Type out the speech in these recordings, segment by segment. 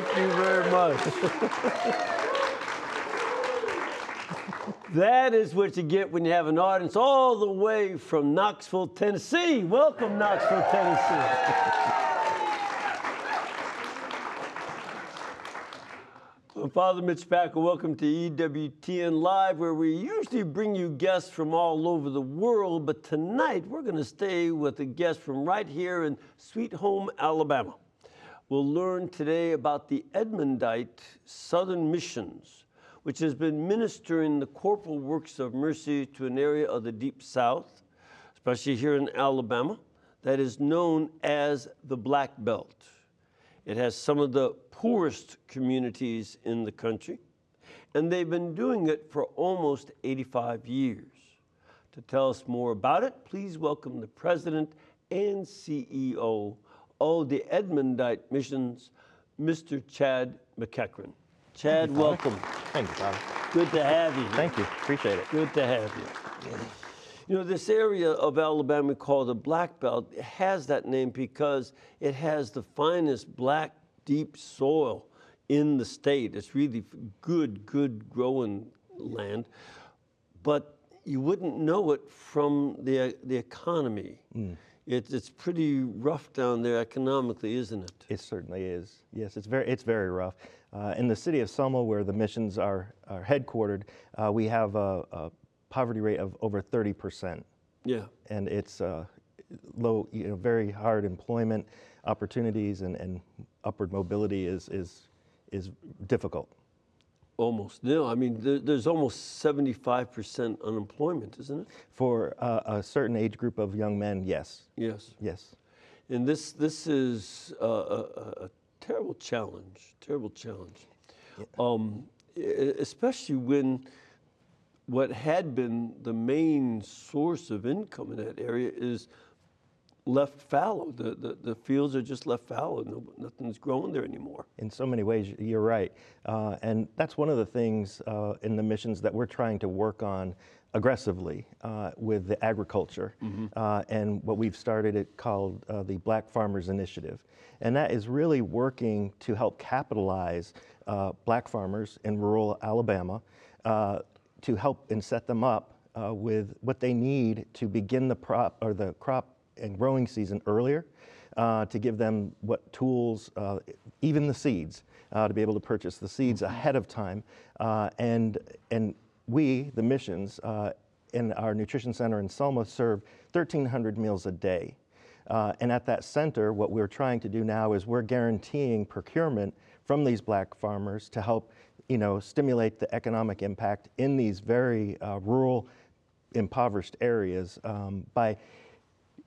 Thank you very much. that is what you get when you have an audience all the way from Knoxville, Tennessee. Welcome, Knoxville, Tennessee. Father Mitch Pacwa. Welcome to EWTN Live, where we usually bring you guests from all over the world, but tonight we're going to stay with a guest from right here in Sweet Home, Alabama. We'll learn today about the Edmundite Southern Missions, which has been ministering the corporal works of mercy to an area of the Deep South, especially here in Alabama, that is known as the Black Belt. It has some of the poorest communities in the country, and they've been doing it for almost 85 years. To tell us more about it, please welcome the president and CEO of the Edmundite Missions, Mr. Chad McEachern. Chad, welcome. Thank you, Father. Good to have you. here. Thank you. Appreciate it. Good to have you. You know, this area of Alabama called the Black Belt has that name because it has the finest black, deep soil in the state. It's really good, good growing land. But you wouldn't know it from the, the economy. Mm. It, it's pretty rough down there economically, isn't it? It certainly is. Yes, it's very it's very rough. Uh, in the city of Selma, where the missions are, are headquartered, uh, we have a, a poverty rate of over 30 percent, Yeah. and it's uh, low, you know, very hard employment opportunities and, and upward mobility is is is difficult. Almost. No, I mean, there, there's almost 75% unemployment, isn't it? For uh, a certain age group of young men, yes, Yes. yes. And this, this is a, a, a- a terrible challenge, terrible challenge. Um, e- especially when what had been the main source of income in that area is left fallow. The, the, the fields are just left fallow. No, nothing's growing there anymore. In so many ways, you're right. Uh, and that's one of the things uh, in the missions that we're trying to work on aggressively uh, with the agriculture uh, and what we've started it called uh, the Black Farmers Initiative. And that is really working to help capitalize uh, black farmers in rural Alabama uh, to help and set them up uh, with what they need to begin the prop or the crop and growing season earlier, uh, to give them what tools, uh, even the seeds, uh, to be able to purchase the seeds ahead of time. Uh, and, and we, the missions, uh, in our nutrition center in Selma serve 1,300 meals a day. Uh, and at that center, what we're trying to do now is we're guaranteeing procurement from these black farmers to help, you know, stimulate the economic impact in these very uh, rural, impoverished areas um, by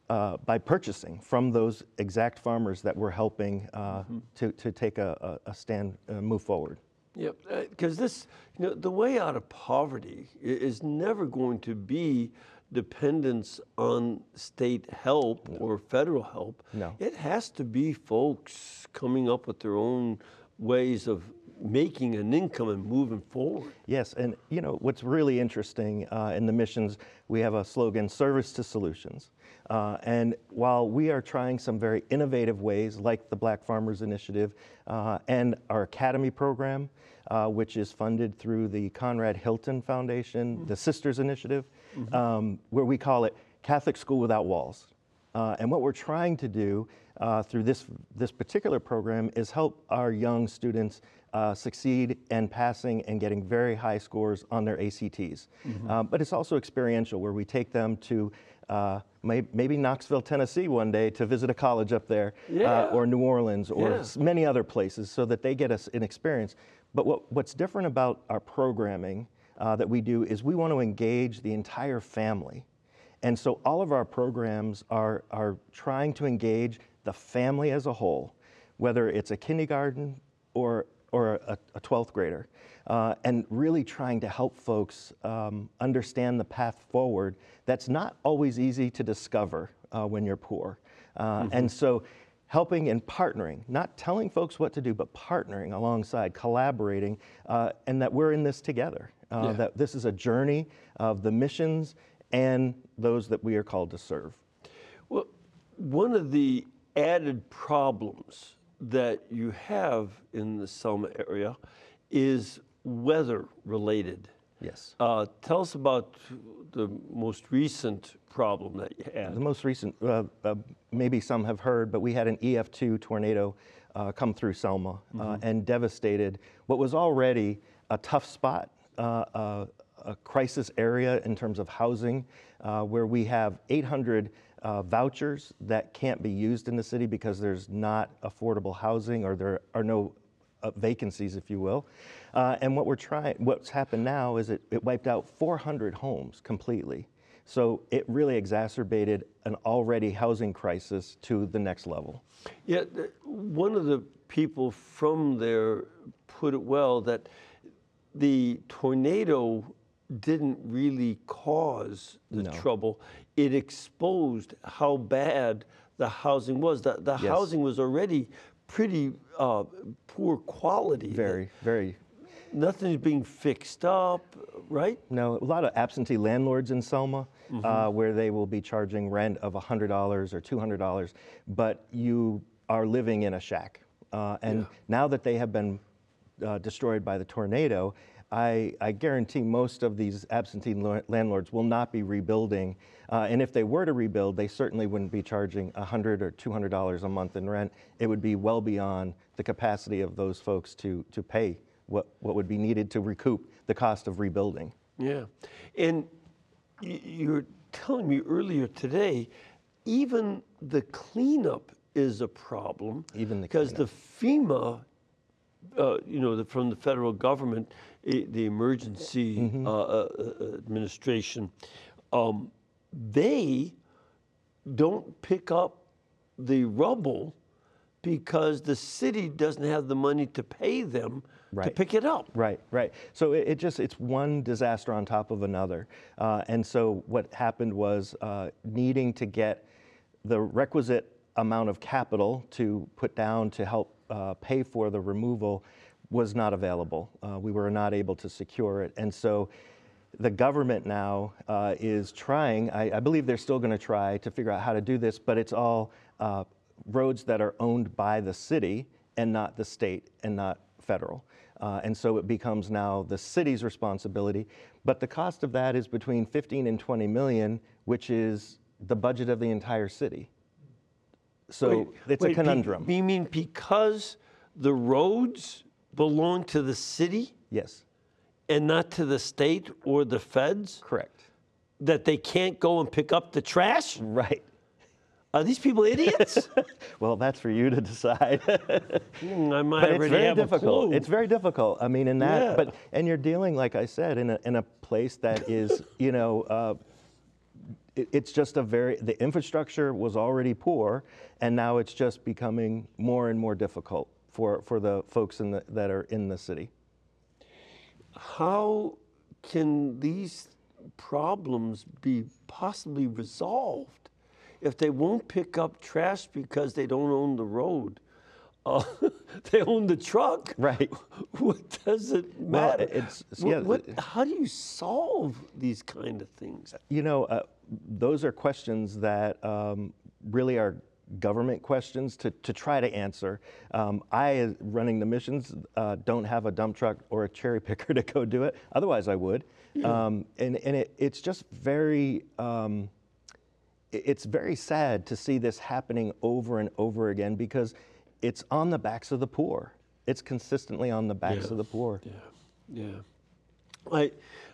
uh, by purchasing from those exact farmers that we're helping uh, to, to take a, a, stand, uh, move forward. Yep, because this, you know, the way out of poverty is never going to be dependence on state help or federal help. No. It has to be folks coming up with their own ways of making an income and moving forward. Yes, and you know what's really interesting uh, in the missions, we have a slogan: "Service to Solutions." Uh, and while we are trying some very innovative ways, like the Black Farmers Initiative uh, and our Academy program, uh, which is funded through the Conrad Hilton Foundation, the Sisters Initiative, um, where we call it Catholic School Without Walls. Uh, and what we're trying to do uh, through this, this particular program is help our young students uh, succeed in passing and getting very high scores on their ACTs. Uh, but it's also experiential, where we take them to uh, may, maybe Knoxville, Tennessee one day to visit a college up there, Yeah. uh, or New Orleans, or Yeah. many other places, so that they get us an experience. But what, what's different about our programming uh, that we do is we want to engage the entire family. And so all of our programs are, are trying to engage the family as a whole, whether it's a kindergarten or, or a, a 12th grader, uh, and really trying to help folks um, understand the path forward that's not always easy to discover uh, when you're poor. Uh, And so helping and partnering, not telling folks what to do, but partnering alongside, collaborating, uh, and that we're in this together. Uh, Yeah. That this is a journey of the missions and those that we are called to serve. Well, one of the added problems that you have in the Selma area is weather related. Yes. Uh, tell us about the most recent problem that you had. The most recent, uh, uh, maybe some have heard, but we had an EF2 tornado uh, come through Selma uh, and devastated what was already a tough spot, uh, uh, a crisis area in terms of housing, uh, where we have 800 uh, vouchers that can't be used in the city because there's not affordable housing or there are no uh, vacancies, if you will. Uh, and what we're trying, what's happened now is it, it wiped out 400 homes completely. So it really exacerbated an already housing crisis to the next level. Yeah, one of the people from there put it well that the tornado didn't really cause the No. trouble. It exposed how bad the housing was. The, the Yes. housing was already pretty uh, poor quality. Very, very. Nothing's being fixed up, right? No, a lot of absentee landlords in Selma uh, where they will be charging rent of $100 or $200, but you are living in a shack. Uh, and Yeah. now that they have been uh, destroyed by the tornado, I, I guarantee most of these absentee landlords will not be rebuilding. Uh, and if they were to rebuild, they certainly wouldn't be charging 100 or $200 a month in rent. It would be well beyond the capacity of those folks to, to pay what, what would be needed to recoup the cost of rebuilding. Yeah. And you were telling me earlier today, even the cleanup is a problem. Even the Because the FEMA, uh, you know, the, from the federal government, i- the emergency Mm-hmm. uh, uh, uh, administration, um, they don't pick up the rubble because the city doesn't have the money to pay them to pick it up. Right, right. So it, it just it's one disaster on top of another, uh, and so what happened was uh, needing to get the requisite amount of capital to put down to help uh, pay for the removal was not available. Uh, we were not able to secure it, and so. The government now uh, is trying, I, I believe they're still going to try to figure out how to do this, but it's all uh, roads that are owned by the city and not the state and not federal. Uh, and so it becomes now the city's responsibility. But the cost of that is between 15 and 20 million, which is the budget of the entire city. So Wait, it's wait, a be- conundrum. You mean because the roads belong to the city yes, and not to the state or the feds, correct. that they can't go and pick up the trash? Right. Are these people idiots? Well, that's for you to decide. Hmm, I might but it's very have a difficult. clue. It's very difficult. I mean, in that, Yeah. but and you're dealing, like I said, in a in a place that is, you know, uh, it's just a very the infrastructure was already poor, and now it's just becoming more and more difficult for for the folks in the that are in the city. How can these problems be possibly resolved if they won't pick up trash because they don't own the road? Uh, they own the truck. Right. What does it Well, matter? it's- What- yeah, what- how do you solve these kind of things? You know, uh, those are questions that um, really are government questions to, to try to answer. Um, I, running the missions, uh, don't have a dump truck or a cherry picker to go do it. Otherwise, I would. Um, and and it, it's just very. Um, it's very sad to see this happening over and over again because it's on the backs of the poor. It's consistently on the backs Yeah. of the poor. Yeah, yeah. I,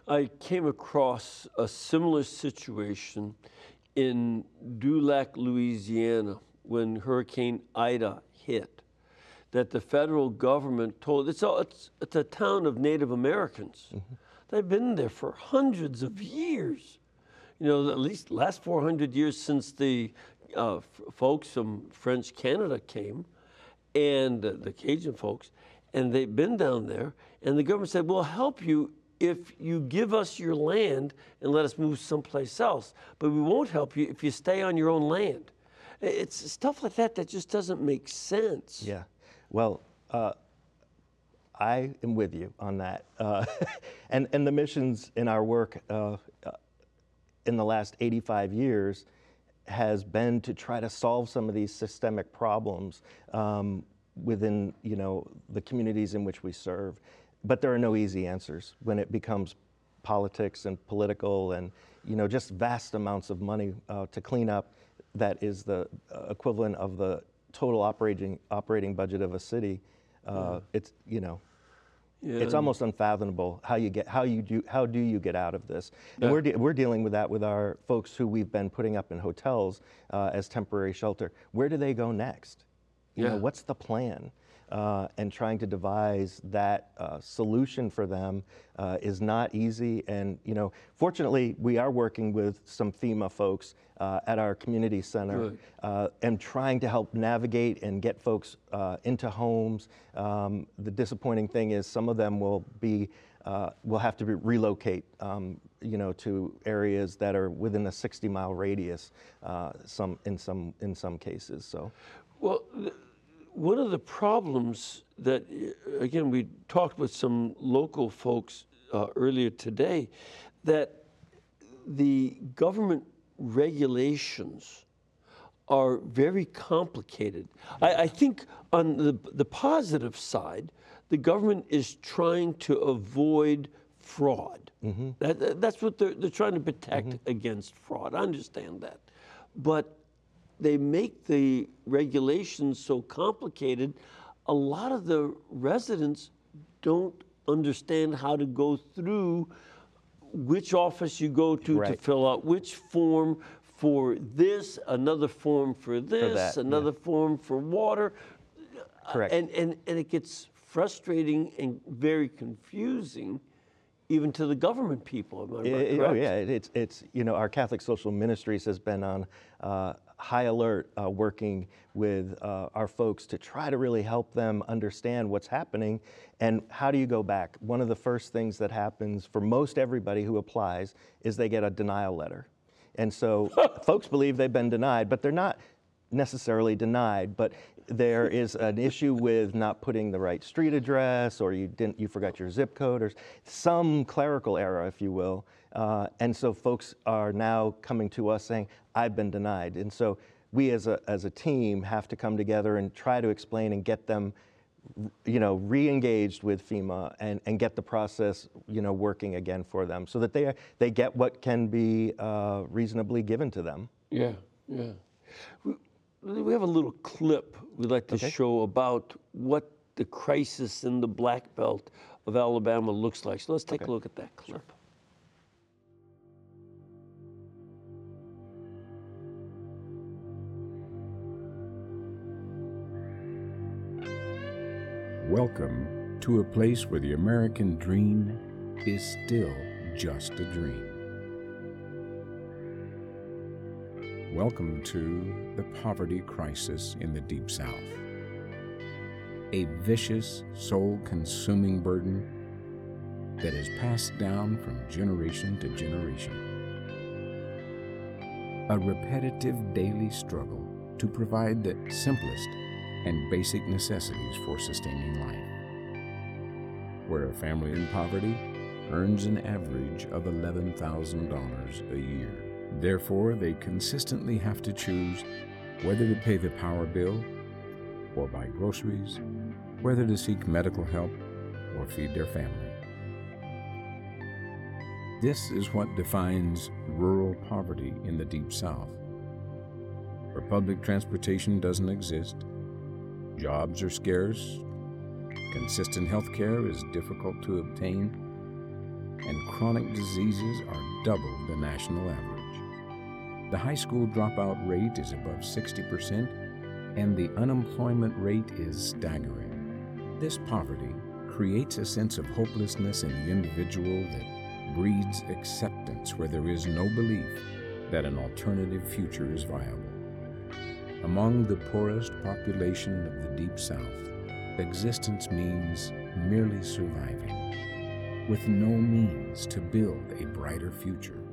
I came across a similar situation in Dulac, Louisiana, when Hurricane Ida hit. That the federal government told it's a, it's, it's a town of Native Americans. They've been there for hundreds of years. You know, at least last 400 years since the uh, f- folks from French Canada came, and the Cajun folks, and they've been down there. And the government said, "We'll help you if you give us your land and let us move someplace else, but we won't help you if you stay on your own land." It's stuff like that that just doesn't make sense. Yeah. Well, uh, I am with you on that. Uh, and, and the missions in our work uh, uh, in the last 85 years has been to try to solve some of these systemic problems. Um, within you know the communities in which we serve. But there are no easy answers when it becomes politics and political and you know just vast amounts of money uh, to clean up. That is the uh, equivalent of the total operating operating budget of a city. Uh, It's you know it's almost unfathomable how you get how you do how do you get out of this. And Yeah. we're, de- we're dealing with that with our folks who we've been putting up in hotels uh, as temporary shelter. Where do they go next? You know Yeah. what's the plan uh, and trying to devise that uh, solution for them uh, is not easy and you know fortunately we are working with some FEMA folks uh, at our community center uh, and trying to help navigate and get folks uh, into homes. Um, the disappointing thing is some of them will be uh, will have to be relocate, um, you know, to areas that are within a 60 mile radius. Uh, some in some in some cases. So Well, one of the problems that, uh, again, we talked with some local folks uh, earlier today, that the government regulations are very complicated. I, I think on the, the positive side, the government is trying to avoid fraud. That, that- that's what they're, they're trying to protect against fraud. I understand that. But they make the regulations so complicated, a lot of the residents don't understand how to go through which office you go to to fill out which form for this, another form for this, that, yeah. another form for water. Uh, Correct. And, and, and it gets frustrating and very confusing even to the government people. Am I right? it- oh yeah, it- it's it's you know our Catholic Social Ministries has been on uh, high alert, uh, working with uh, our folks to try to really help them understand what's happening and how do you go back. One of the first things that happens for most everybody who applies is they get a denial letter, and so folks believe they've been denied, but they're not necessarily denied, but there is an issue with not putting the right street address, or you didn't, you forgot your zip code, or some clerical error, if you will. Uh, and so folks are now coming to us saying, "I've been denied," and so we as a as a team have to come together and try to explain and get them. You know, re-engaged with FEMA and, and get the process, you know, working again for them, so that they they get what can be uh, reasonably given to them. Yeah, yeah. We, we have a little clip we'd like to show about what the crisis in the Black Belt of Alabama looks like. So let's take a look at that clip. Welcome to a place where the American dream is still just a dream. Welcome to the poverty crisis in the Deep South. A vicious, soul consuming burden that is passed down from generation to generation. A repetitive daily struggle to provide the simplest and basic necessities for sustaining life. Where a family in poverty earns an average of $11,000 a year. Therefore, they consistently have to choose whether to pay the power bill or buy groceries, whether to seek medical help or feed their family. This is what defines rural poverty in the Deep South. Where public transportation doesn't exist, jobs are scarce, consistent health care is difficult to obtain, and chronic diseases are double the national average. The high school dropout rate is above 60%, and the unemployment rate is staggering. This poverty creates a sense of hopelessness in the individual that breeds acceptance where there is no belief that an alternative future is viable. Among the poorest population of the Deep South, existence means merely surviving, with no means to build a brighter future.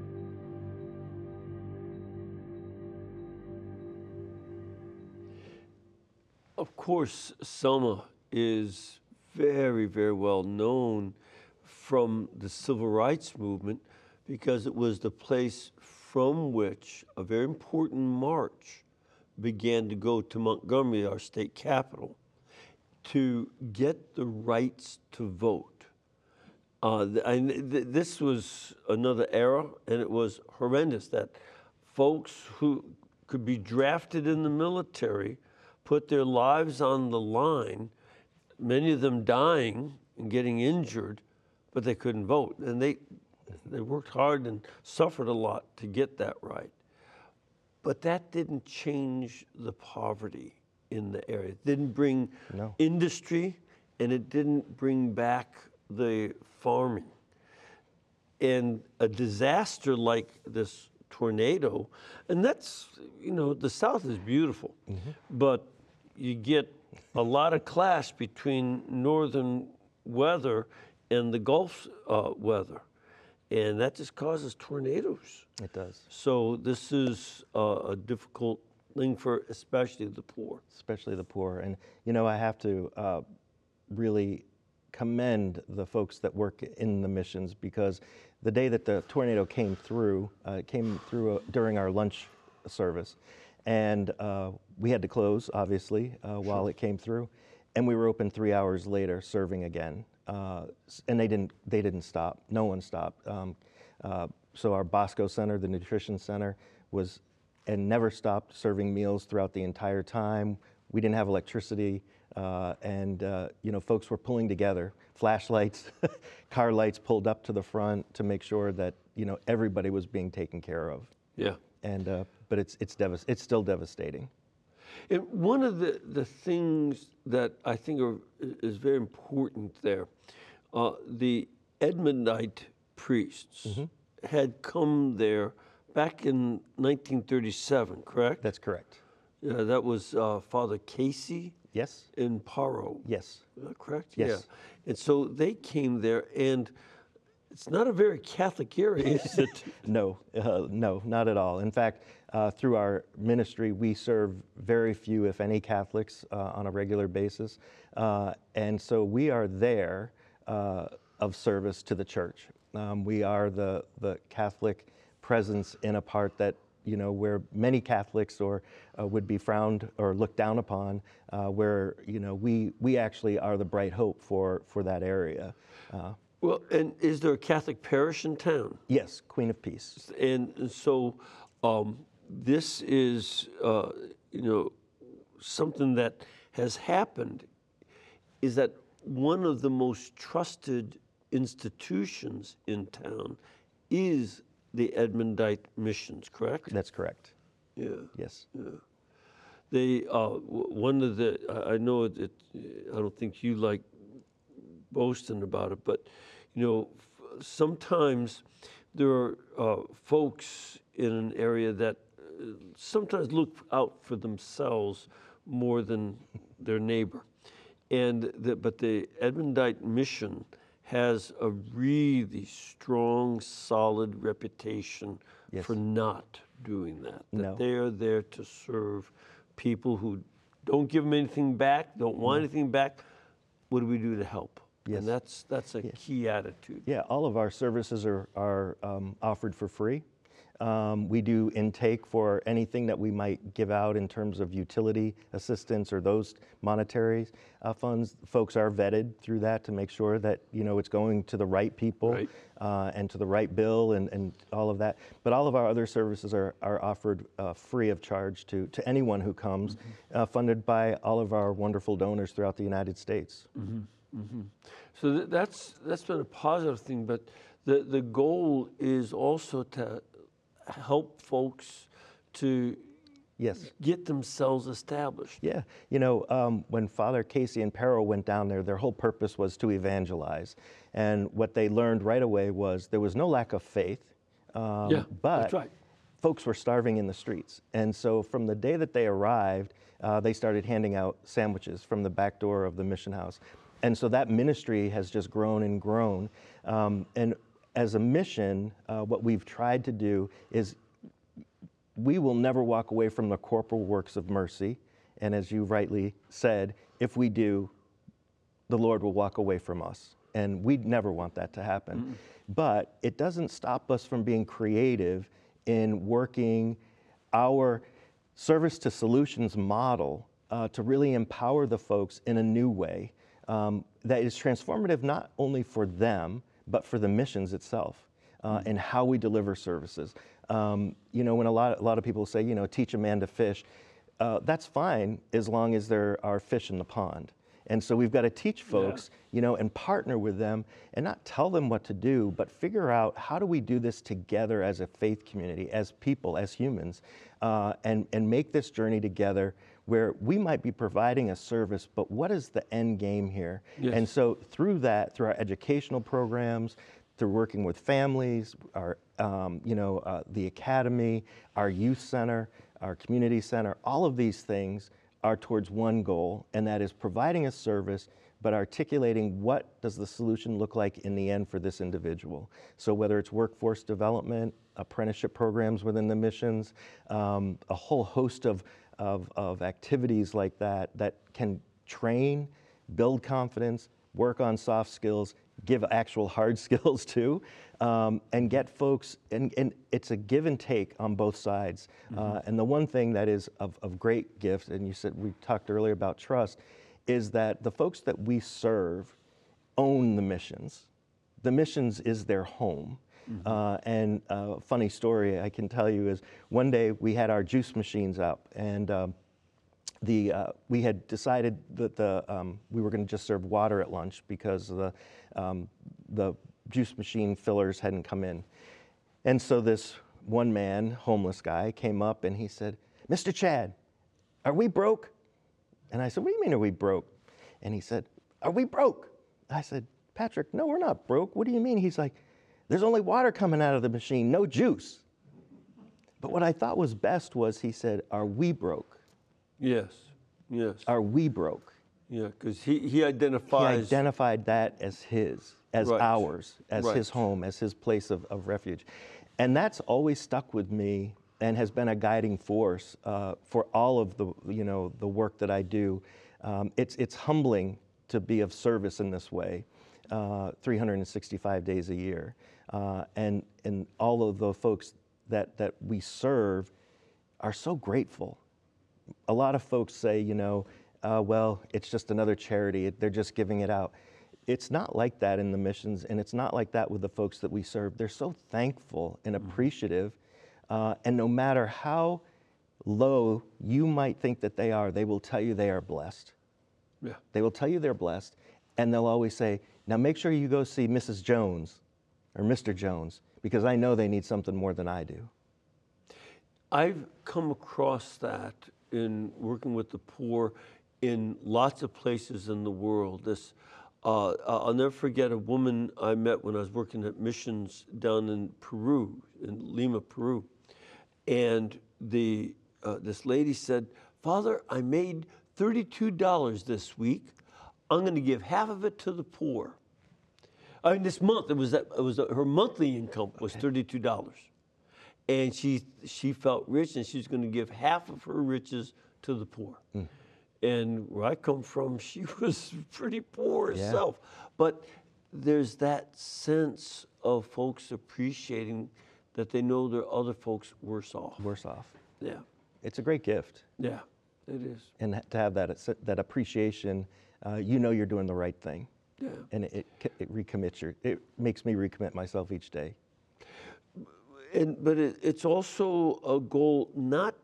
Of course, Selma is very, very well known from the civil rights movement because it was the place from which a very important march began to go to Montgomery, our state capital. to get the rights to vote. Uh, I, th- this was another era, and it was horrendous that folks who could be drafted in the military put their lives on the line, many of them dying and getting injured, but they couldn't vote. And they, they worked hard and suffered a lot to get that right. But that didn't change the poverty in the area. It didn't bring No. industry and it didn't bring back the farming. And a disaster like this tornado, and that's, you know, the South is beautiful, but you get a lot of clash between northern weather and the Gulf uh, weather. And that just causes tornadoes. It does, So this is uh, a difficult thing for especially the poor. especially the poor. And, you know, I have to uh, really commend the folks that work in the missions because the day that the tornado came through, uh, it came through uh, during our lunch service. And uh, we had to close, obviously, uh, while it came through. And we were open three hours later, serving again. Uh, and they didn't, they didn't stop. No one stopped. Um, uh, so our Bosco Center, the nutrition center, was and never stopped serving meals throughout the entire time. We didn't have electricity, uh, and uh, you know, folks were pulling together, flashlights, car lights pulled up to the front to make sure that you know everybody was being taken care of. Yeah. And uh, but it's it's devas- it's still devastating. And one of the, the things that I think are, is very important there, uh, the Edmundite priests had come there back in 1937, correct? That's correct. yeah, that was uh, Father Casey Yes. in Paro. Yes. Is that correct? Yes. Yeah. And so they came there, and it's not a very Catholic area, is it? No, uh, no, not at all. In fact, uh, through our ministry, we serve very few, if any, Catholics uh, on a regular basis. Uh, and so we are there uh, of service to the church. Um, we are the, the Catholic presence in a part that, you know, where many Catholics or uh, would be frowned or looked down upon, uh, where, you know, we, we actually are the bright hope for, for that area. Uh, well, and is there a Catholic parish in town? yes, Queen of Peace. and and so um, this is uh, you know something that has happened is that one of the most trusted institutions in town is the Edmundite missions, correct? That's correct. Yeah. Yes. They uh, one of the I know it, it. I don't think you like boasting about it, but you know sometimes there are uh, folks in an area that sometimes look out for themselves more than their neighbor, and the, but the Edmundite mission has a really strong, solid reputation Yes. for not doing that. That No. they are there to serve people who don't give them anything back, don't want anything back. What do we do to help? Yes. And that's that's a key attitude. Yeah, all of our services are, are um, offered for free. Um, we do intake for anything that we might give out in terms of utility assistance or those monetary uh, funds. Folks are vetted through that to make sure that you know it's going to the right people Right. uh, and to the right bill and, and all of that. But all of our other services are, are offered uh, free of charge to, to anyone who comes, uh, funded by all of our wonderful donors throughout the United States. So th- that's that's been a positive thing, but the the goal is also to help folks to Yes. get themselves established. Yeah, you know, um, when Father Casey and Perro went down there, their whole purpose was to evangelize. And what they learned right away was there was no lack of faith, um, Yeah, but that's right. folks were starving in the streets. And so from the day that they arrived, uh, they started handing out sandwiches from the back door of the mission house. And so that ministry has just grown and grown. Um, and as a mission, uh, what we've tried to do is we will never walk away from the corporal works of mercy. And as you rightly said, if we do, the Lord will walk away from us. And we'd never want that to happen. But it doesn't stop us from being creative in working our service to solutions model uh, to really empower the folks in a new way um, that is transformative not only for them, but for the missions itself uh, and how we deliver services. Um, you know, when a lot, a lot of people say, you know, teach a man to fish, uh, that's fine as long as there are fish in the pond. And so we've got to teach folks, you know, and partner with them and not tell them what to do, but figure out how do we do this together as a faith community, as people, as humans, uh, and, and make this journey together where we might be providing a service, but what is the end game here? Yes. And so through that, through our educational programs, through working with families, our, um, you know, uh, the academy, our youth center, our community center, all of these things are towards one goal, and that is providing a service, but articulating what does the solution look like in the end for this individual. So whether it's workforce development, apprenticeship programs within the missions, um, a whole host of, of, of activities like that that can train, build confidence, work on soft skills, give actual hard skills too, um, and get folks, and, and it's a give and take on both sides. Uh, and the one thing that is of, of great gift, and you said we talked earlier about trust, is that the folks that we serve own the missions. The missions is their home. Uh, and a funny story I can tell you is one day we had our juice machines up, and um, the, uh, we had decided that the, um, we were going to just serve water at lunch because the, um, the juice machine fillers hadn't come in. And so this one man, homeless guy, came up and he said, Mr. Chad, are we broke? And I said, What do you mean, are we broke? And he said, Are we broke? I said, Patrick, no, we're not broke. What do you mean? He's like, There's only water coming out of the machine, no juice. But what I thought was best was he said, Are we broke? Yes, yes, Are we broke? yeah, because he, he identifies. He identified that as his, as Right. ours, as Right. his home, as his place of, of refuge. And that's always stuck with me and has been a guiding force uh, for all of the, you know, the work that I do. Um, it's, it's humbling to be of service in this way, uh, 365 days a year. Uh, and, and all of the folks that, that we serve are so grateful a lot of folks say, you know, uh, well, it's just another charity, they're just giving it out. It's not like that in the missions, and it's not like that with the folks that we serve. They're so thankful and appreciative, uh, and no matter how low you might think that they are, they will tell you they are blessed. Yeah. They will tell you they're blessed, and they'll always say, now make sure you go see Mrs. Jones or Mr. Jones, because I know they need something more than I do. I've come across that in working with the poor in lots of places in the world. This, uh, I'll never forget a woman I met when I was working at missions down in Peru, in Lima, Peru, and the uh, this lady said, "Father, I made thirty-two dollars this week. I'm going to give half of it to the poor." I mean, this month it was that it was her monthly income was thirty-two dollars. And she she felt rich and she's going to give half of her riches to the poor and where i come from she was pretty poor Yeah. herself but there's that sense of folks appreciating that they know there are other folks worse off Worse off. yeah It's a great gift. yeah it is and to have that that appreciation, uh, you know you're doing the right thing, yeah and it, it, it recommits your. It makes me recommit myself each day. and but it, it's also a goal not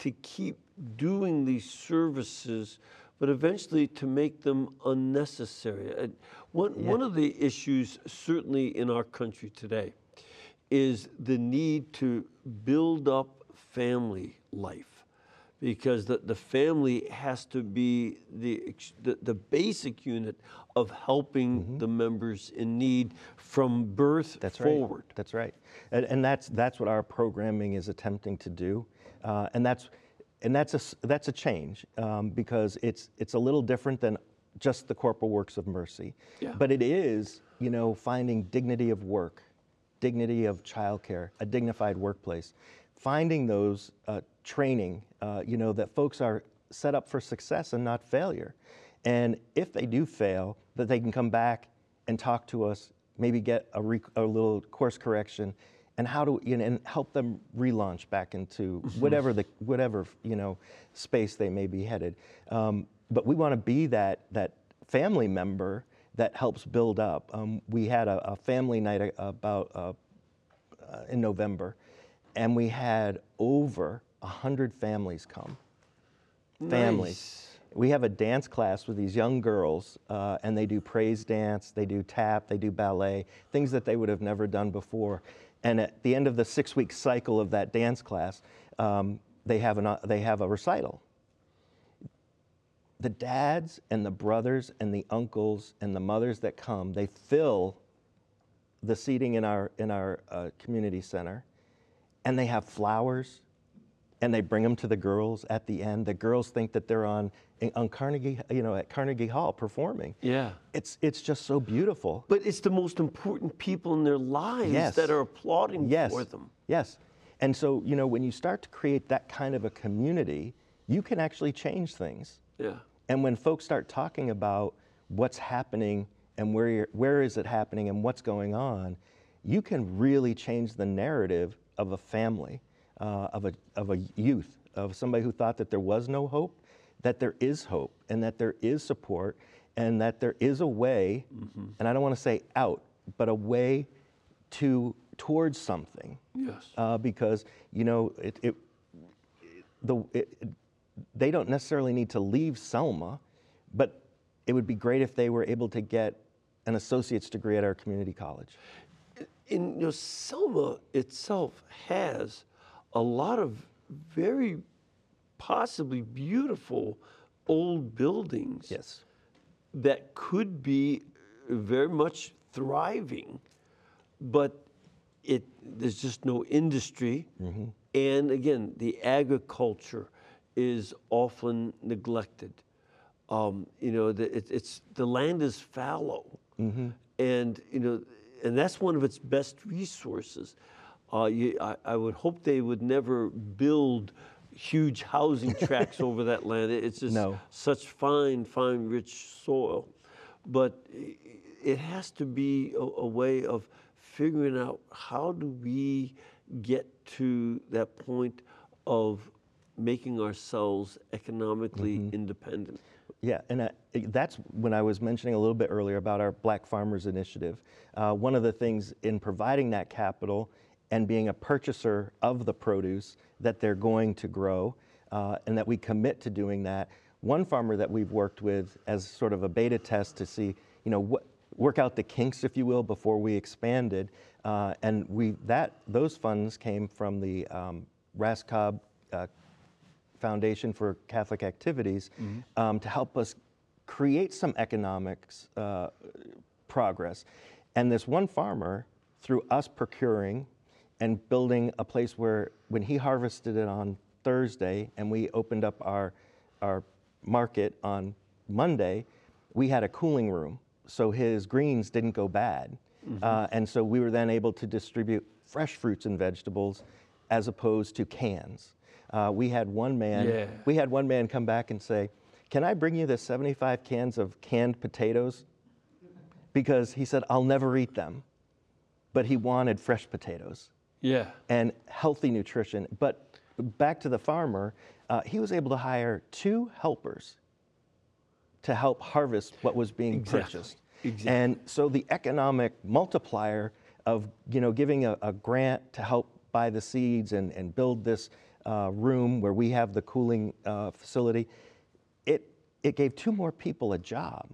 to keep doing these services, but eventually to make them unnecessary. Uh, One one of the issues, certainly in our country today, is the need to build up family life because the, the family has to be the, the, the basic unit of helping the members in need from birth That's forward. right. That's right, and, and that's that's what our programming is attempting to do, uh, and that's and that's a that's a change um, because it's it's a little different than just the corporal works of mercy, Yeah. but it is you know finding dignity of work, dignity of childcare, a dignified workplace, finding those uh, training, uh, you know, that folks are set up for success and not failure. And if they do fail, that they can come back and talk to us, maybe get a, rec- a little course correction, and how to you know, and help them relaunch back into whatever the whatever you know space they may be headed. Um, but we want to be that that family member that helps build up. Um, we had a, a family night about uh, uh, in November, and we had over a hundred families come. Families. We have a dance class with these young girls, uh, and they do praise dance, they do tap, they do ballet, things that they would have never done before. And at the end of the six-week cycle of that dance class, um, they have an, they have a recital. The dads and the brothers and the uncles and the mothers that come, they fill the seating in our in our uh, community center, and they have flowers, and they bring them to the girls at the end. The girls think that they're on eh, on Carnegie, you know, at Carnegie Hall performing. Yeah. It's it's just so beautiful. But it's the most important people in their lives Yes. that are applauding yes. for them. Yes. And so, you know, when you start to create that kind of a community, you can actually change things. Yeah. And when folks start talking about what's happening and where, you're, where is it happening and what's going on, you can really change the narrative of a family, uh, of, a, of a youth, of somebody who thought that there was no hope, that there is hope and that there is support and that there is a way, and I don't want to say out, but a way to towards something Yes. uh, because you know it, it, the, it, it- they don't necessarily need to leave Selma, but it would be great if they were able to get an associate's degree at our community college. in you know, Selma itself has a lot of very possibly beautiful old buildings Yes. that could be very much thriving, but it there's just no industry, and again, the agriculture is often neglected. Um, you know, the, it, it's the land is fallow, and you know, and that's one of its best resources. Uh, you, I, I would hope they would never build huge housing tracts over that land. It's just No. such fine, fine, rich soil. But it has to be a, a way of figuring out how do we get to that point of making ourselves economically independent. Yeah, and I, that's when I was mentioning a little bit earlier about our Black Farmers Initiative. Uh, one of the things in providing that capital and being a purchaser of the produce that they're going to grow, uh, and that we commit to doing that. One farmer that we've worked with as sort of a beta test to see, you know, what work out the kinks, if you will, before we expanded, uh, and we that those funds came from the um, Raskob uh, Foundation for Catholic Activities um, to help us create some economics uh, progress. And this one farmer, through us procuring and building a place where, when he harvested it on Thursday and we opened up our, our market on Monday, we had a cooling room. So his greens didn't go bad. Uh, and so we were then able to distribute fresh fruits and vegetables as opposed to cans. Uh, we had one man. Yeah. We had one man come back and say, "Can I bring you the 75 cans of canned potatoes?" Because he said, "I'll never eat them," but he wanted fresh potatoes Yeah. and healthy nutrition. But back to the farmer, uh, he was able to hire two helpers to help harvest what was being Exactly. purchased. Exactly. And so the economic multiplier of you know giving a, a grant to help buy the seeds and, and build this uh, room where we have the cooling uh, facility, it it gave two more people a job.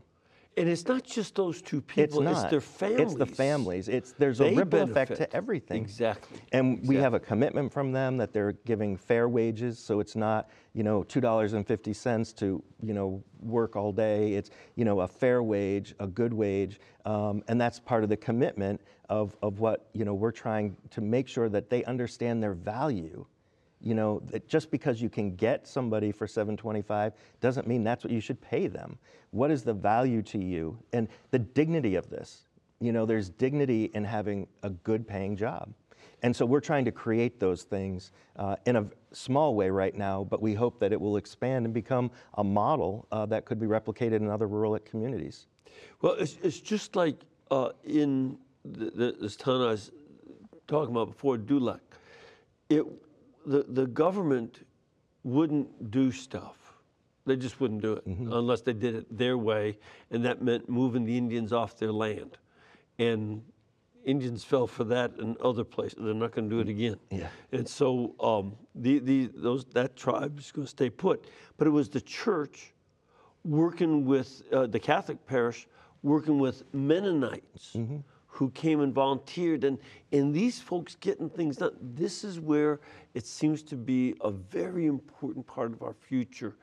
And it's not just those two It's people, not. it's their families. It's the families. It's there's a They ripple effect to everything. Exactly. And we have a commitment from them that they're giving fair wages, so it's not you know two dollars and fifty cents to you know work all day. It's you know a fair wage, a good wage, um, and that's part of the commitment of of what you know we're trying to make sure that they understand their value. You know, just because you can get somebody for 725 doesn't mean that's what you should pay them. What is the value to you? And the dignity of this. You know, there's dignity in having a good paying job. And so we're trying to create those things uh, in a small way right now, but we hope that it will expand and become a model uh, that could be replicated in other rural communities. Well, it's, it's just like uh, in the, the, this town I was talking about before, Dulac, it, the, the government wouldn't do stuff. They just wouldn't do it unless they did it their way, and that meant moving the Indians off their land. And Indians fell for that in other places. They're not going to do it again. Yeah. And so um, the, the, those, that tribe is going to stay put. But it was the church working with uh, the Catholic parish, working with Mennonites who came and volunteered, and and these folks getting things done. This is where it seems to be a very important part of our future,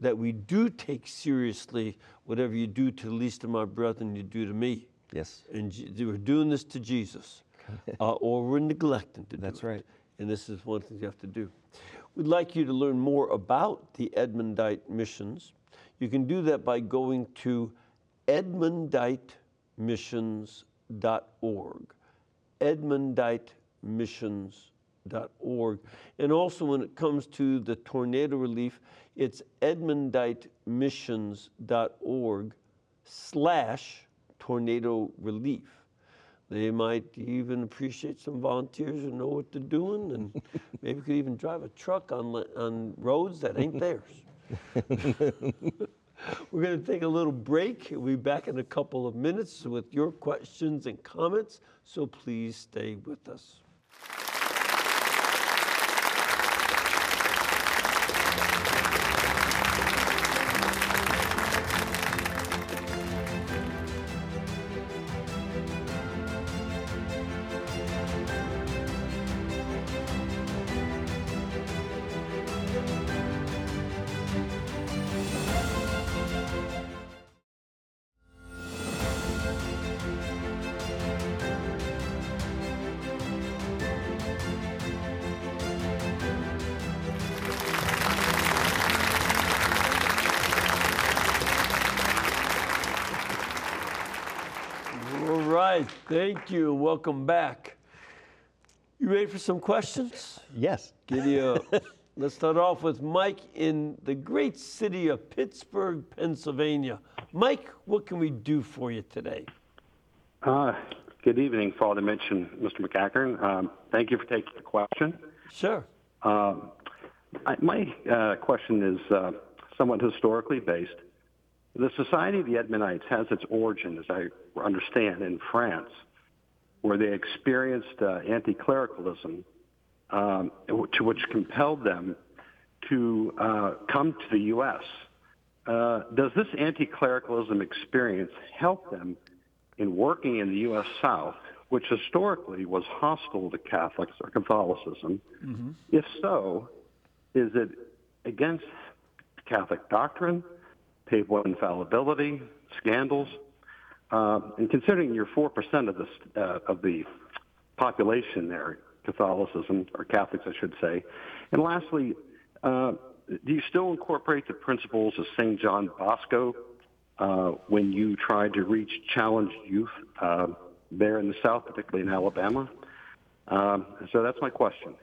that we do take seriously whatever you do to the least of my brethren, you do to me. Yes. And we're doing this to Jesus, uh, or we're neglecting to do That's it. right. And this is one thing you have to do. We'd like you to learn more about the Edmundite missions. You can do that by going to edmunditemissions.org. edmunditemissions.org. And also, when it comes to the tornado relief, it's edmunditemissions.org slash tornado relief. They might even appreciate some volunteers who know what they're doing and maybe could even drive a truck on, on roads that ain't theirs. We're going to take a little break. We'll be back in a couple of minutes with your questions and comments, so please stay with us. Thank you. Welcome back. You ready for some questions? Yes. Giddy up. Let's start off with Mike in the great city of Pittsburgh, Pennsylvania. Mike, what can we do for you today? Uh, good evening, Father Mitch and Mr. McEachern. Um, thank you for taking the question. Sure. Um, I, my uh, question is uh, somewhat historically based. The Society of the Edmundites has its origin, as I understand, in France, where they experienced uh, anti-clericalism, um, to which compelled them to uh, come to the U.S. Uh, does this anti-clericalism experience help them in working in the U.S. South, which historically was hostile to Catholics or Catholicism? If so, is it against Catholic doctrine, papal infallibility, scandals? Uh, and considering you're four percent of the uh, of the population there, Catholicism or Catholics, I should say. And lastly, uh, do you still incorporate the principles of Saint John Bosco uh, when you try to reach challenged youth uh, there in the South, particularly in Alabama? Um, so that's my question.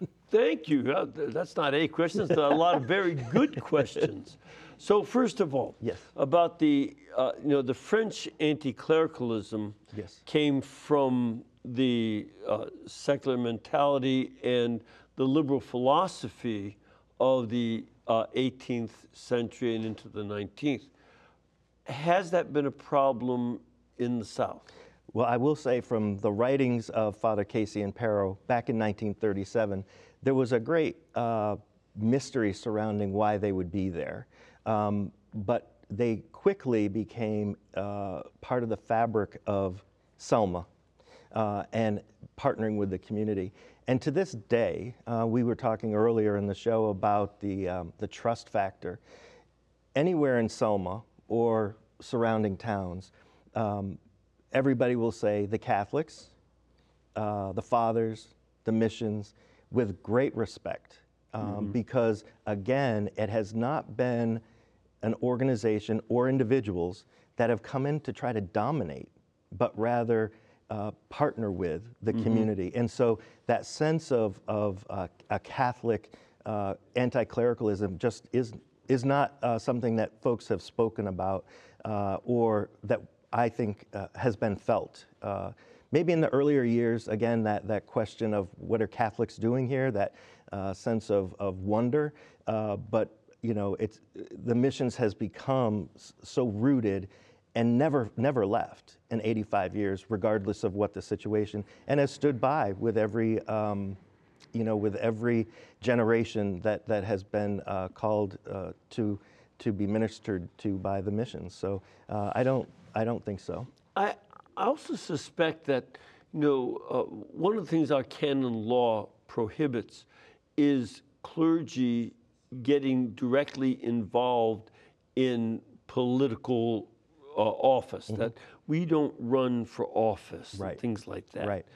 Thank you. Uh, That's not a question, it's a lot of very good questions. So first of all, Yes. about the, uh, you know, the French anti-clericalism Yes. came from the uh, secular mentality and the liberal philosophy of the uh, 18th century and into the 19th. Has that been a problem in the South? Well, I will say from the writings of Father Casey and Perro back in 1937, there was a great uh, mystery surrounding why they would be there. Um, but they quickly became uh, part of the fabric of Selma uh, and partnering with the community. And to this day, uh, we were talking earlier in the show about the, um, the trust factor anywhere in Selma or surrounding towns, um, everybody will say the Catholics, uh, the fathers, the missions, with great respect. Um, Because again, it has not been an organization or individuals that have come in to try to dominate, but rather uh, partner with the community. And so that sense of, of uh, a Catholic uh, anti clericalism just is, is not uh, something that folks have spoken about uh, or that I think uh, has been felt. Maybe in the earlier years, again, that, that question of what are Catholics doing here, that uh, sense of, of wonder. Uh, but, you know, it's, the missions has become so rooted and never, never left in 85 years, regardless of what the situation, and has stood by with every, um, you know, with every generation that, that has been uh, called uh, to, to be ministered to by the missions. So uh, I, don't, I don't think so. I, I also suspect that, you know, uh, one of the things our canon law prohibits is clergy getting directly involved in political uh, office. That we don't run for office, and Right. things like that. Right.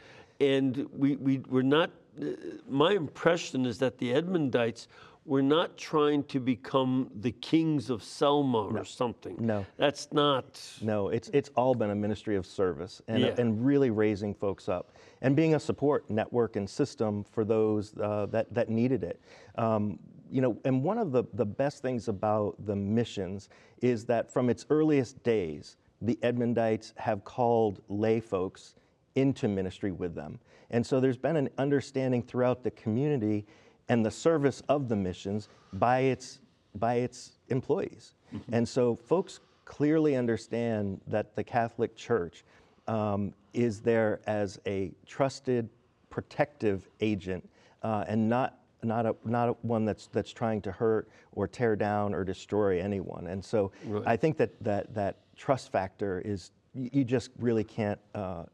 And we, we, we're not, uh, my impression is that the Edmundites were not trying to become the kings of Selma or something. No. That's not. No, it's, it's all been a ministry of service and, Yeah. and really raising folks up and being a support network and system for those uh, that, that needed it. Um, you know, and one of the, the best things about the missions is that from its earliest days, the Edmundites have called lay folks into ministry with them. And so there's been an understanding throughout the community and the service of the missions by its, by its employees. And so folks clearly understand that the Catholic Church um, is there as a trusted, protective agent uh, and not, not, a, not a one that's, that's trying to hurt or tear down or destroy anyone. And so I think that, that, that trust factor is, you, you just really can't uh,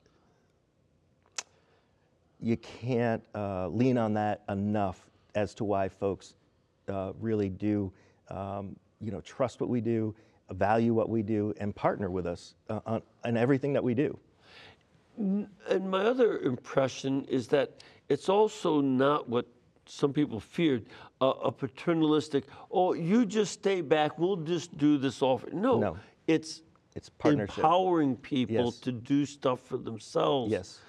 you can't uh, lean on that enough as to why folks uh, really do, um, you know, trust what we do, value what we do, and partner with us uh, on, on everything that we do. And my other impression is that it's also not what some people feared a, a paternalistic, oh, you just stay back, we'll just do this offer. No, No. it's It's partnership. empowering people Yes. to do stuff for themselves. Yes.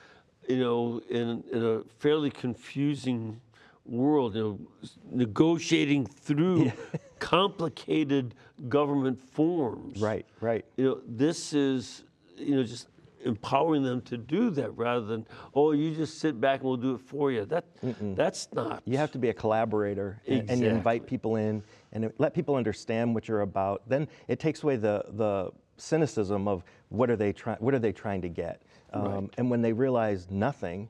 You know, in, in a fairly confusing world, you know, negotiating through complicated government forms. Right, right. You know, this is, you know, just empowering them to do that rather than, oh, you just sit back and we'll do it for you. That, that's not. You have to be a collaborator and, and you invite people in and let people understand what you're about. Then it takes away the, the cynicism of what are they trying what are they trying to get. Um, And when they realize nothing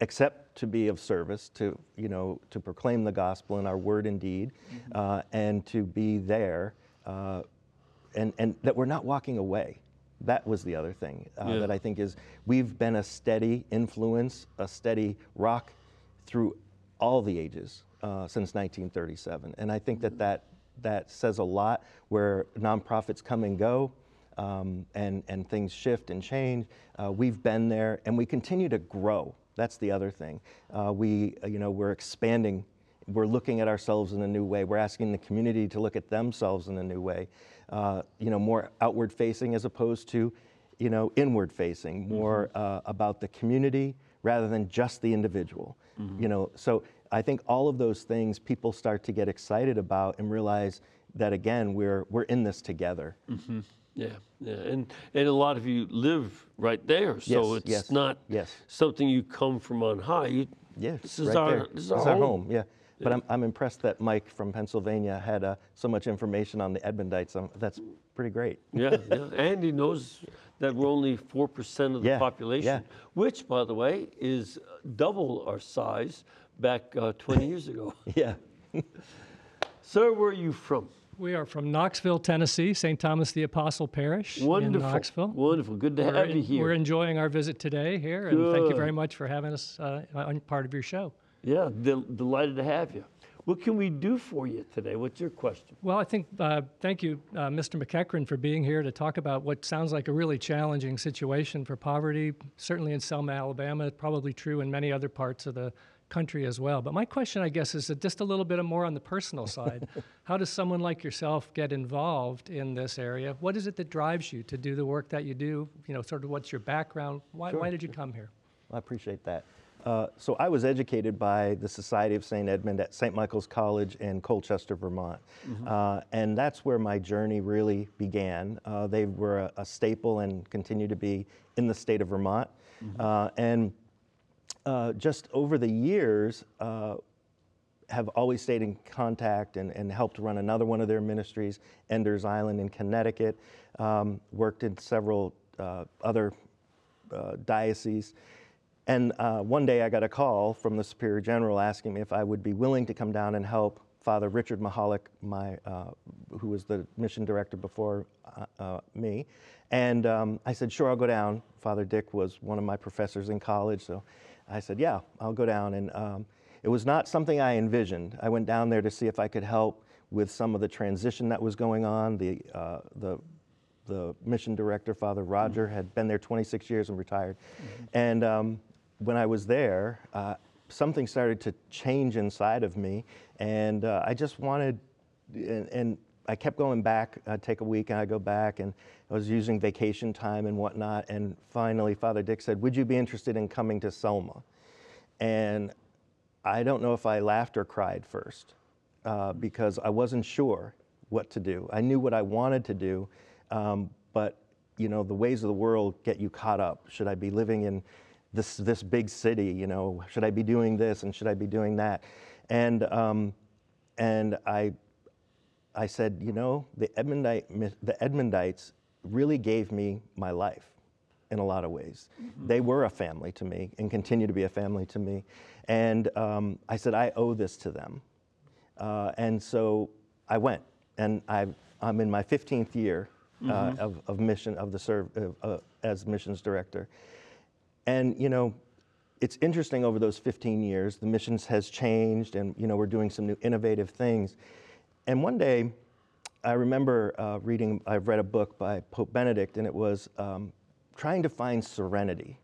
except to be of service, to you know, to proclaim the gospel in our word and deed, uh, and to be there, uh, and and that we're not walking away. That was the other thing uh, Yeah. that I think is we've been a steady influence, a steady rock through all the ages uh, since 1937, and I think that that that says a lot. Where nonprofits come and go, um, and and things shift and change. Uh, we've been there, and we continue to grow. That's the other thing. Uh, we, uh, you know, we're expanding. We're looking at ourselves in a new way. We're asking the community to look at themselves in a new way. Uh, you know, more outward facing as opposed to, you know, inward facing. More uh, about the community rather than just the individual. You know, so I think all of those things people start to get excited about and realize that again we're we're in this together. Yeah, yeah, and and a lot of you live right there, so Yes, it's yes, not yes. something you come from on high. You, Yeah, this is right our there. this is our home. Yeah, but I'm, I'm impressed that Mike from Pennsylvania had uh, so much information on the Edmundites. Um, that's pretty great. Yeah, yeah, and he knows that we're only four percent of the Yeah, population, yeah. which, by the way, is double our size back uh, 20 years ago. Yeah. Sir, where are you from? We are from Knoxville, Tennessee, St. Thomas the Apostle Parish Wonderful, in Knoxville. wonderful. Good to We're, have you here. we're enjoying our visit today here, and thank you very much for having us uh, on part of your show. yeah, del- delighted to have you. What can we do for you today? What's your question? Well, I think, uh, thank you, uh, Mr. McEachern, for being here to talk about what sounds like a really challenging situation for poverty, certainly in Selma, Alabama, probably true in many other parts of the country as well. But my question, I guess, is just a little bit more on the personal side. How does someone like yourself get involved in this area? What is it that drives you to do the work that you do? You know, sort of what's your background? Why, why did you come here? I appreciate that. Uh, so I was educated by the Society of St. Edmund at St. Michael's College in Colchester, Vermont. Uh, and that's where my journey really began. Uh, they were a, a staple and continue to be in the state of Vermont. Uh, and uh, just over the years, uh, have always stayed in contact and, and helped run another one of their ministries, Enders Island in Connecticut. Um, worked in several uh, other uh, dioceses. And uh, one day I got a call from the Superior General asking me if I would be willing to come down and help Father Richard Mahalik, my, uh, who was the mission director before uh, me. And um, I said, sure, I'll go down. Father Dick was one of my professors in college, so I said, yeah, I'll go down. And um, it was not something I envisioned. I went down there to see if I could help with some of the transition that was going on. The, uh, the, the mission director, Father Roger, had been there 26 years and retired. And um, when I was there, uh, something started to change inside of me, and uh, I just wanted, and, and I kept going back. I'd take a week and I'd go back, and I was using vacation time and whatnot. And finally, Father Dick said, Would you be interested in coming to Selma? And I don't know if I laughed or cried first uh, because I wasn't sure what to do. I knew what I wanted to do, um, but you know the ways of the world get you caught up. Should I be living in this this big city? You know, should I be doing this and should I be doing that? And um, and I I said, you know, the Edmundite the Edmundites really gave me my life in a lot of ways. They were a family to me and continue to be a family to me. And um, I said, I owe this to them. Uh, and so I went, and i am in my 15th year uh, of, of, mission of the serve uh, as missions director. And you know, it's interesting over those 15 years, the missions has changed, and you know, we're doing some new innovative things. And one day, I remember uh, reading. I've read a book by Pope Benedict, and it was um, trying to find serenity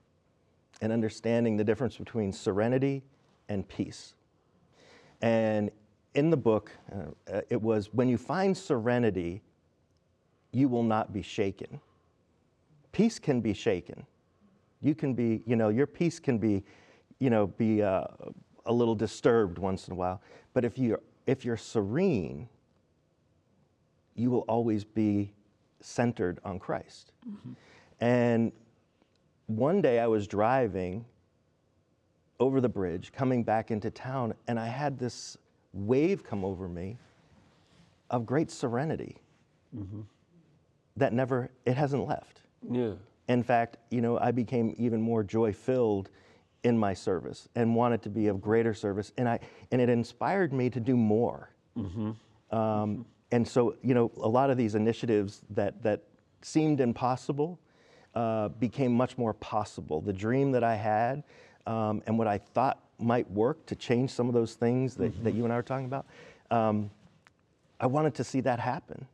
and understanding the difference between serenity and peace. And in the book, uh, it was when you find serenity, you will not be shaken. Peace can be shaken. You can be, you know, your peace can be, you know, be uh, a little disturbed once in a while. But if you're, if you're serene, you will always be centered on Christ. Mm-hmm. And one day I was driving over the bridge, coming back into town, and I had this wave come over me of great serenity mm-hmm. that never, it hasn't left. Yeah. In fact, you know, I became even more joy filled in my service and wanted to be of greater service. And, I, and it inspired me to do more. Mm-hmm. Um, mm-hmm. And so, you know, a lot of these initiatives that, that seemed impossible uh, became much more possible. The dream that I had um, and what I thought might work to change some of those things that, mm-hmm. that you and I were talking about, um, I wanted to see that happen.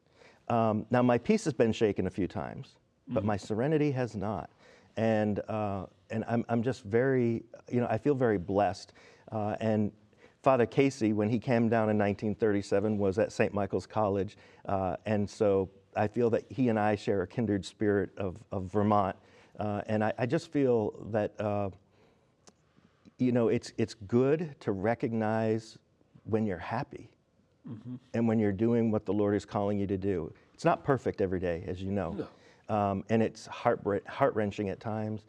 Um, now, my peace has been shaken a few times, but mm-hmm. my serenity has not. And, uh, and I'm, I'm just very, you know, I feel very blessed. Uh, and Father Casey, when he came down in 1937, was at St. Michael's College. Uh, and so I feel that he and I share a kindred spirit of, of Vermont. Uh, and I, I, just feel that uh, you know, it's, it's good to recognize when you're happy mm-hmm. and when you're doing what the Lord is calling you to do. It's not perfect every day, as you know, no. um, and it's heart wrenching at times.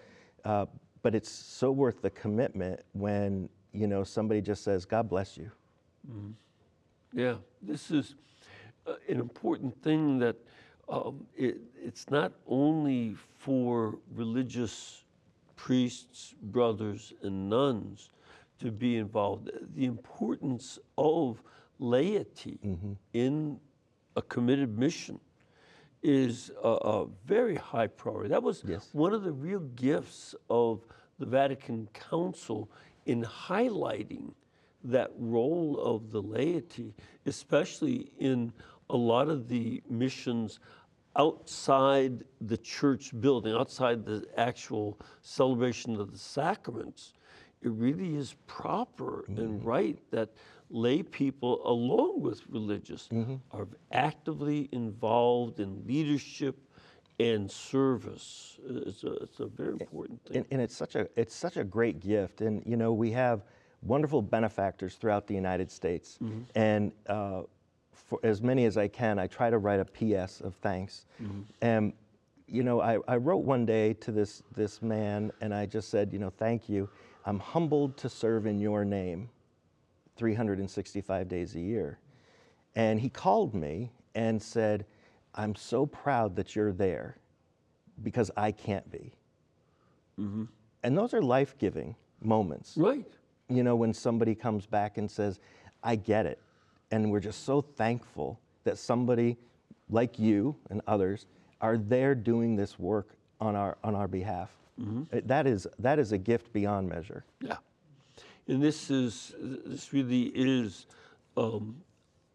Uh, but it's so worth the commitment when you know somebody just says, "God bless you." Mm-hmm. Yeah, this is uh, an important thing that um, it, it's not only for religious priests, brothers, and nuns to be involved. The importance of laity mm-hmm. in a committed mission is a, a, very high priority. That was yes. one of the real gifts of the Vatican Council in highlighting that role of the laity, especially in a lot of the missions outside the church building, outside the actual celebration of the sacraments, it really is proper mm-hmm. and right that lay people, along with religious, mm-hmm. are actively involved in leadership and service. It's a, it's a very important thing. and, and it's such a it's such a great gift. And you know we have wonderful benefactors throughout the united states. And uh, for as many as i can i try to write a ps of thanks. And you know I, I wrote one day to this this man and i just said you know thank you. I'm humbled to serve in your name 365 days a year. And he called me and said i'm so proud that you're there because i can't be and those are life giving moments. right. You know, when somebody comes back and says, I get it. And we're just so thankful that somebody like you and others are there doing this work on our, on our behalf. It- That, is, that is a gift beyond measure. Yeah. And this is, this really is um,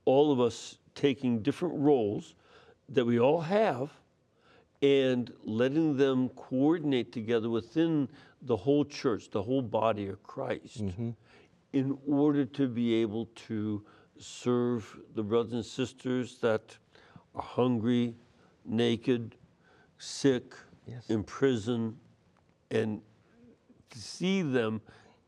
all of us taking different roles that we all have and letting them coordinate together within the whole church, the whole body of Christ, mm-hmm. in order to be able to serve the brothers and sisters that are hungry, naked, sick, Yes. in prison, and to see them,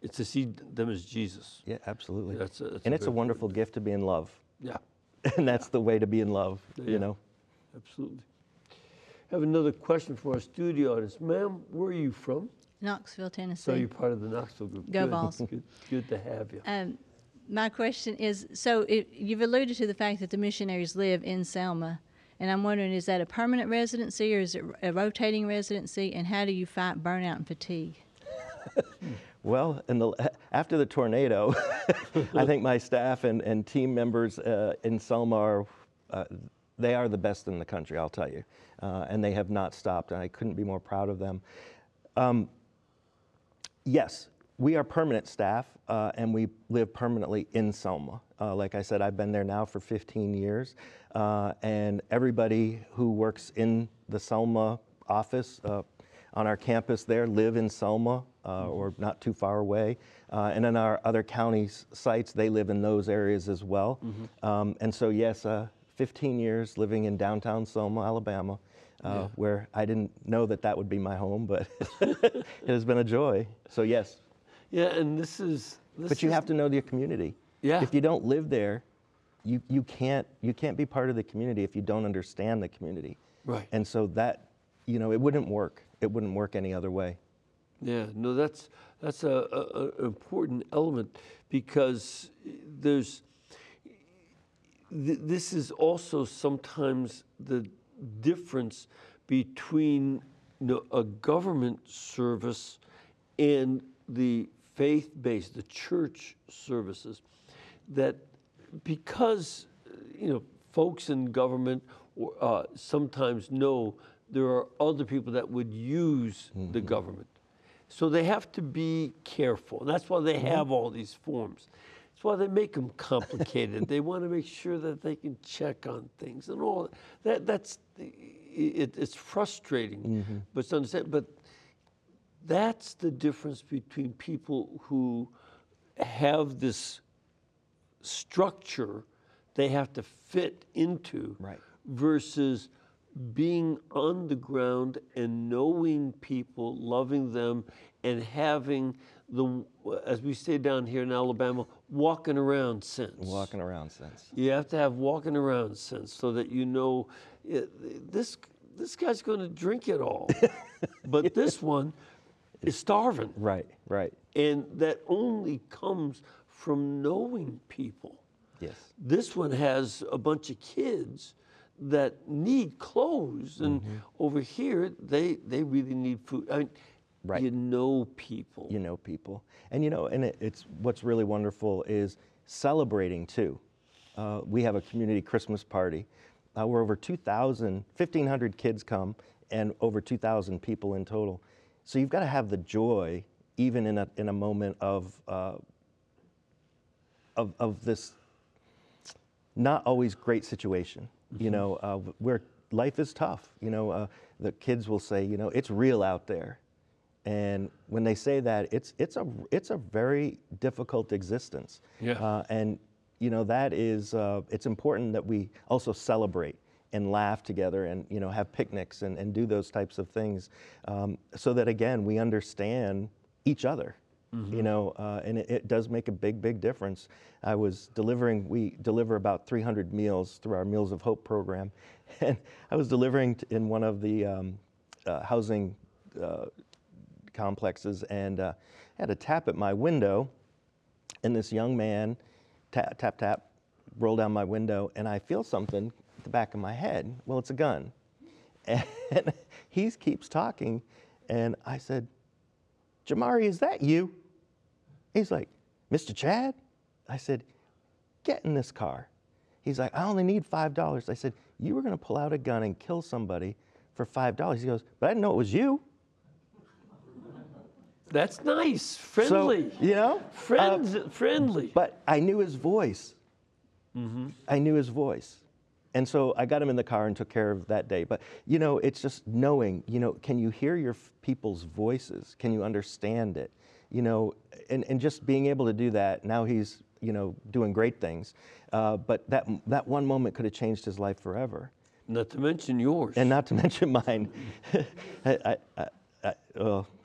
it's to see them as Jesus. Yeah, absolutely. That's a- that's and a it's a wonderful gift to be in love. Yeah, And that's the way to be in love, Yeah. you know? Absolutely. I Have another question for our studio audience. Ma'am, where are you from? Knoxville, Tennessee. So you're part of the Knoxville group. Go Good. Vols. Good, good to have you. Um, my question is so it, you've alluded to the fact that the missionaries live in Selma, and I'm wondering is that a permanent residency or is it a rotating residency, and how do you fight burnout and fatigue? Well, in the, after the tornado, I think my staff and, and team members uh, in Selma are, uh, they are the best in the country, I'll tell you. Uh, and they have not stopped, and I couldn't be more proud of them. Um, yes, we are permanent staff, uh, and we live permanently in Selma. Uh, like I said, I've been there now for 15 years, uh, and everybody who works in the Selma office uh, on our campus there live in Selma uh, or not too far away. Uh, and in our other counties sites, they live in those areas as well. Um, and so, yes, uh, 15 years living in downtown Selma, Alabama, uh, where I didn't know that that would be my home, but it has been a joy. So, yes. Yeah, and this is. This But you is- have to know the community. Yeah. If you don't live there, you, you, can't, you can't be part of the community if you don't understand the community. Right. And so that, you know, it wouldn't work. It wouldn't work any other way. Yeah, no, that's that's a, a, a important element because there's. Th- this is also sometimes the difference between you know, a government service and the faith-based, the church services, that because you know folks in government uh, sometimes know there are other people that would use the government, so they have to be careful. That's why they have all these forms. That's why they make them complicated. they want to make sure that they can check on things and all that. That's it, it's frustrating, mm-hmm. but it's understand. But that's the difference between people who have this structure they have to fit into Right. versus being on the ground and knowing people, loving them, and having the, as we say down here in Alabama, walking around sense. Walking around since. You have to have walking around sense so that you know it, this this guy's going to drink it all, but this one is starving, Right, right. and that only comes from knowing people. Yes. This one has a bunch of kids that need clothes, and Mm-hmm. over here they they really need food. I mean, Right. you know people. You know people. And you know, and it, it's what's really wonderful is celebrating too. Uh, we have a community Christmas party uh, where over 2,000, 1,500 kids come and over 2,000 people in total. So you've got to have the joy even in a, in a moment of, uh, of, of this not always great situation. You know, uh, where life is tough. You know, uh, the kids will say, you know, it's real out there, and when they say that, it's it's a it's a very difficult existence. Yeah. Uh, and you know that is uh, it's important that we also celebrate and laugh together and you know have picnics and, and do those types of things um, so that again we understand each other you know uh, and it, it does make a big big difference i was delivering we deliver about 300 meals through our meals of hope program and i was delivering in one of the um, uh, housing uh, complexes and uh, had a tap at my window. And this young man tap tap tap roll down my window and i feel something at the back of my head. Well it's a gun. And he keeps talking and i said jamari is that you? He's like mr chad? I said get in this car. He's like i only need five dollars. I said you were going to pull out a gun and kill somebody for five dollars. He goes but i didn't know it was you That's nice. Friendly. so you know Friends, friendly. But I knew his voice. Mm-hmm. I knew his voice. And so I got him in the car and took care of that day. But, you know, it's just knowing, you know, can you hear your f- people's voices? Can you understand it? You know, and, and just being able to do that, now he's, you know, doing great things. Uh, but that, that one moment could have changed his life forever. Not to mention yours. And not to mention mine. I, I, I,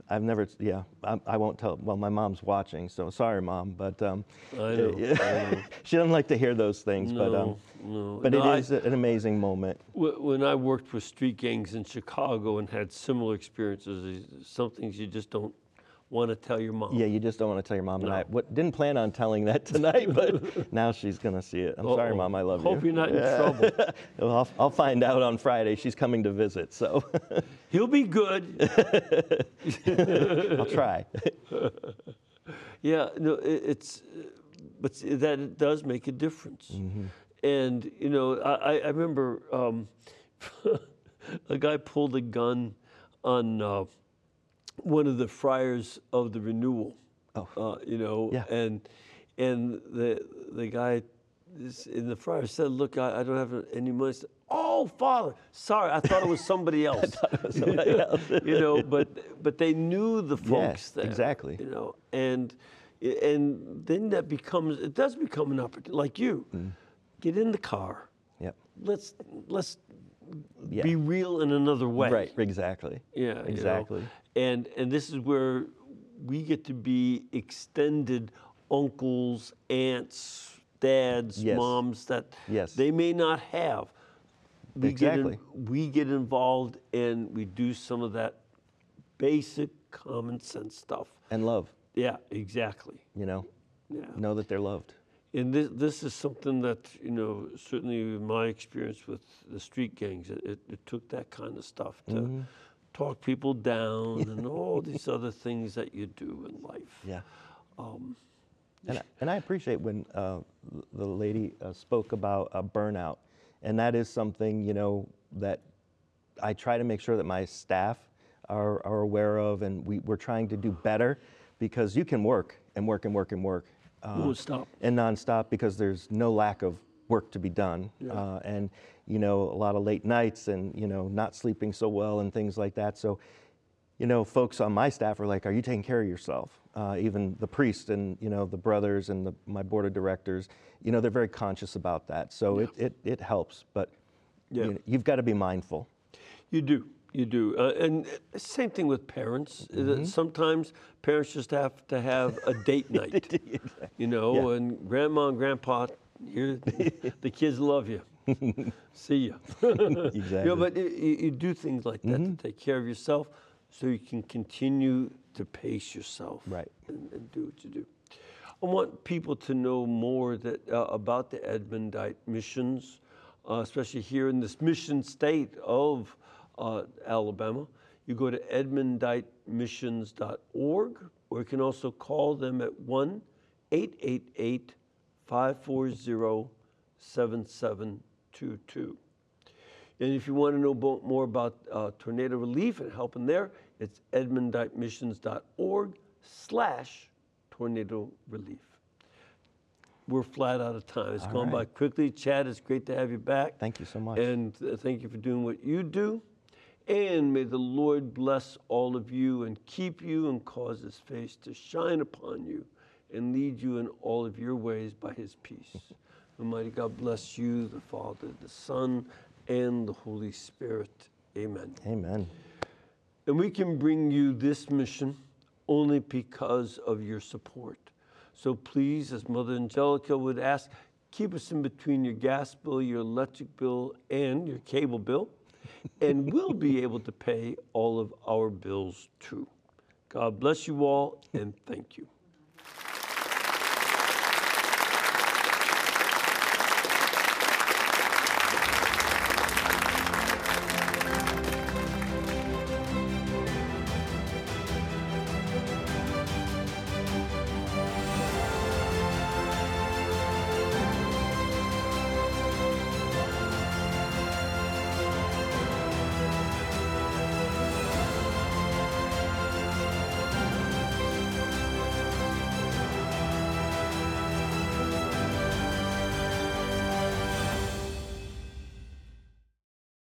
I've never, yeah, I, I won't tell. Well, my mom's watching, so sorry, mom. But um, I know, I she doesn't like to hear those things. but um, no. but No, I- it is an amazing moment. Wh- When I worked with street gangs in Chicago and had similar experiences, some things you just don't want to tell your mom. Yeah, you just don't want to tell your mom. And I what, didn't plan on telling that tonight, but now she's gonna see it. I'm sorry, Uh-oh. mom. I love Hope you. Hope you're not in trouble. I'll, I'll find out on Friday. She's coming to visit, so He'll be good. I'll try. Yeah, no, it, it's, but that it does make a difference. Mm-hmm. And you know, I, I- I remember um, a guy pulled a gun on uh, one of the friars of the renewal. Oh. Uh, you know, Yeah. and and the the guy is- in the friar said, "Look, I, I don't have any money." Said, oh, Father, sorry, I thought it was somebody else. Somebody else. you know, but but they knew the folks Yes, there. exactly. You know, and and then that becomes it does become an opportunity. Like you, Mm. get in the car. Yep. Let's let's Yeah. be real in another way. Right. Exactly. Yeah. you know. Exactly. And and this is where we get to be extended uncles, aunts, dads, Yes. moms that Yes. they may not have. We Exactly. Get in, we get involved and we do some of that basic common sense stuff. And love. Yeah, exactly. You know, Yeah. know that they're loved. And this, this is something that, you know, certainly in my experience with the street gangs, it, it, it took that kind of stuff to Mm-hmm. talk people down and all these other things that you do in life. Yeah. Um, And I, and I appreciate when uh, the lady uh, spoke about uh, burnout, and that is something you know that I try to make sure that my staff are, are aware of, and we, we're trying to do better because you can work and work and work and work. Uh. And nonstop because there's no lack of work to be done, uh, and you know a lot of late nights and you know not sleeping so well and things like that. So you know, folks on my staff are like, "Are you taking care of yourself?" Uh, even the priest and you know the brothers and the, my board of directors, you know, they're very conscious about that. So it, it it helps, but Yeah. you have got to be mindful. You do. You do. Uh, and uh, same thing with parents. Uh, Mm-hmm. Sometimes parents just have to have a date night. You know, Yeah. and grandma and grandpa, you're, the kids love you. See you. You know, Exactly. but you, you you do things like that Mm-hmm. to take care of yourself so you can continue to pace yourself Right. and, and do what you do. I want people to know more that, uh, about the Edmundite missions, uh, especially here in this mission state of uh, Alabama. You go to edmunditemissions.org, or you can also call them at 1 888 540 7722. And if you want to know more about uh, tornado relief and helping there, it's edmunditemissions.org slash tornado relief. We're flat out of time. It's All gone by quickly. Chad, it's great to have you back. Thank you so much. And uh, thank you for doing what you do. And may the Lord bless all of you and keep you and cause his face to shine upon you and lead you in all of your ways by his peace. Almighty God bless you, the Father, the Son, and the Holy Spirit. Amen. Amen. And we can bring you this mission only because of your support. So please, as Mother Angelica would ask, keep us in between your gas bill, your electric bill, and your cable bill, and we'll be able to pay all of our bills too. God bless you all, and thank you.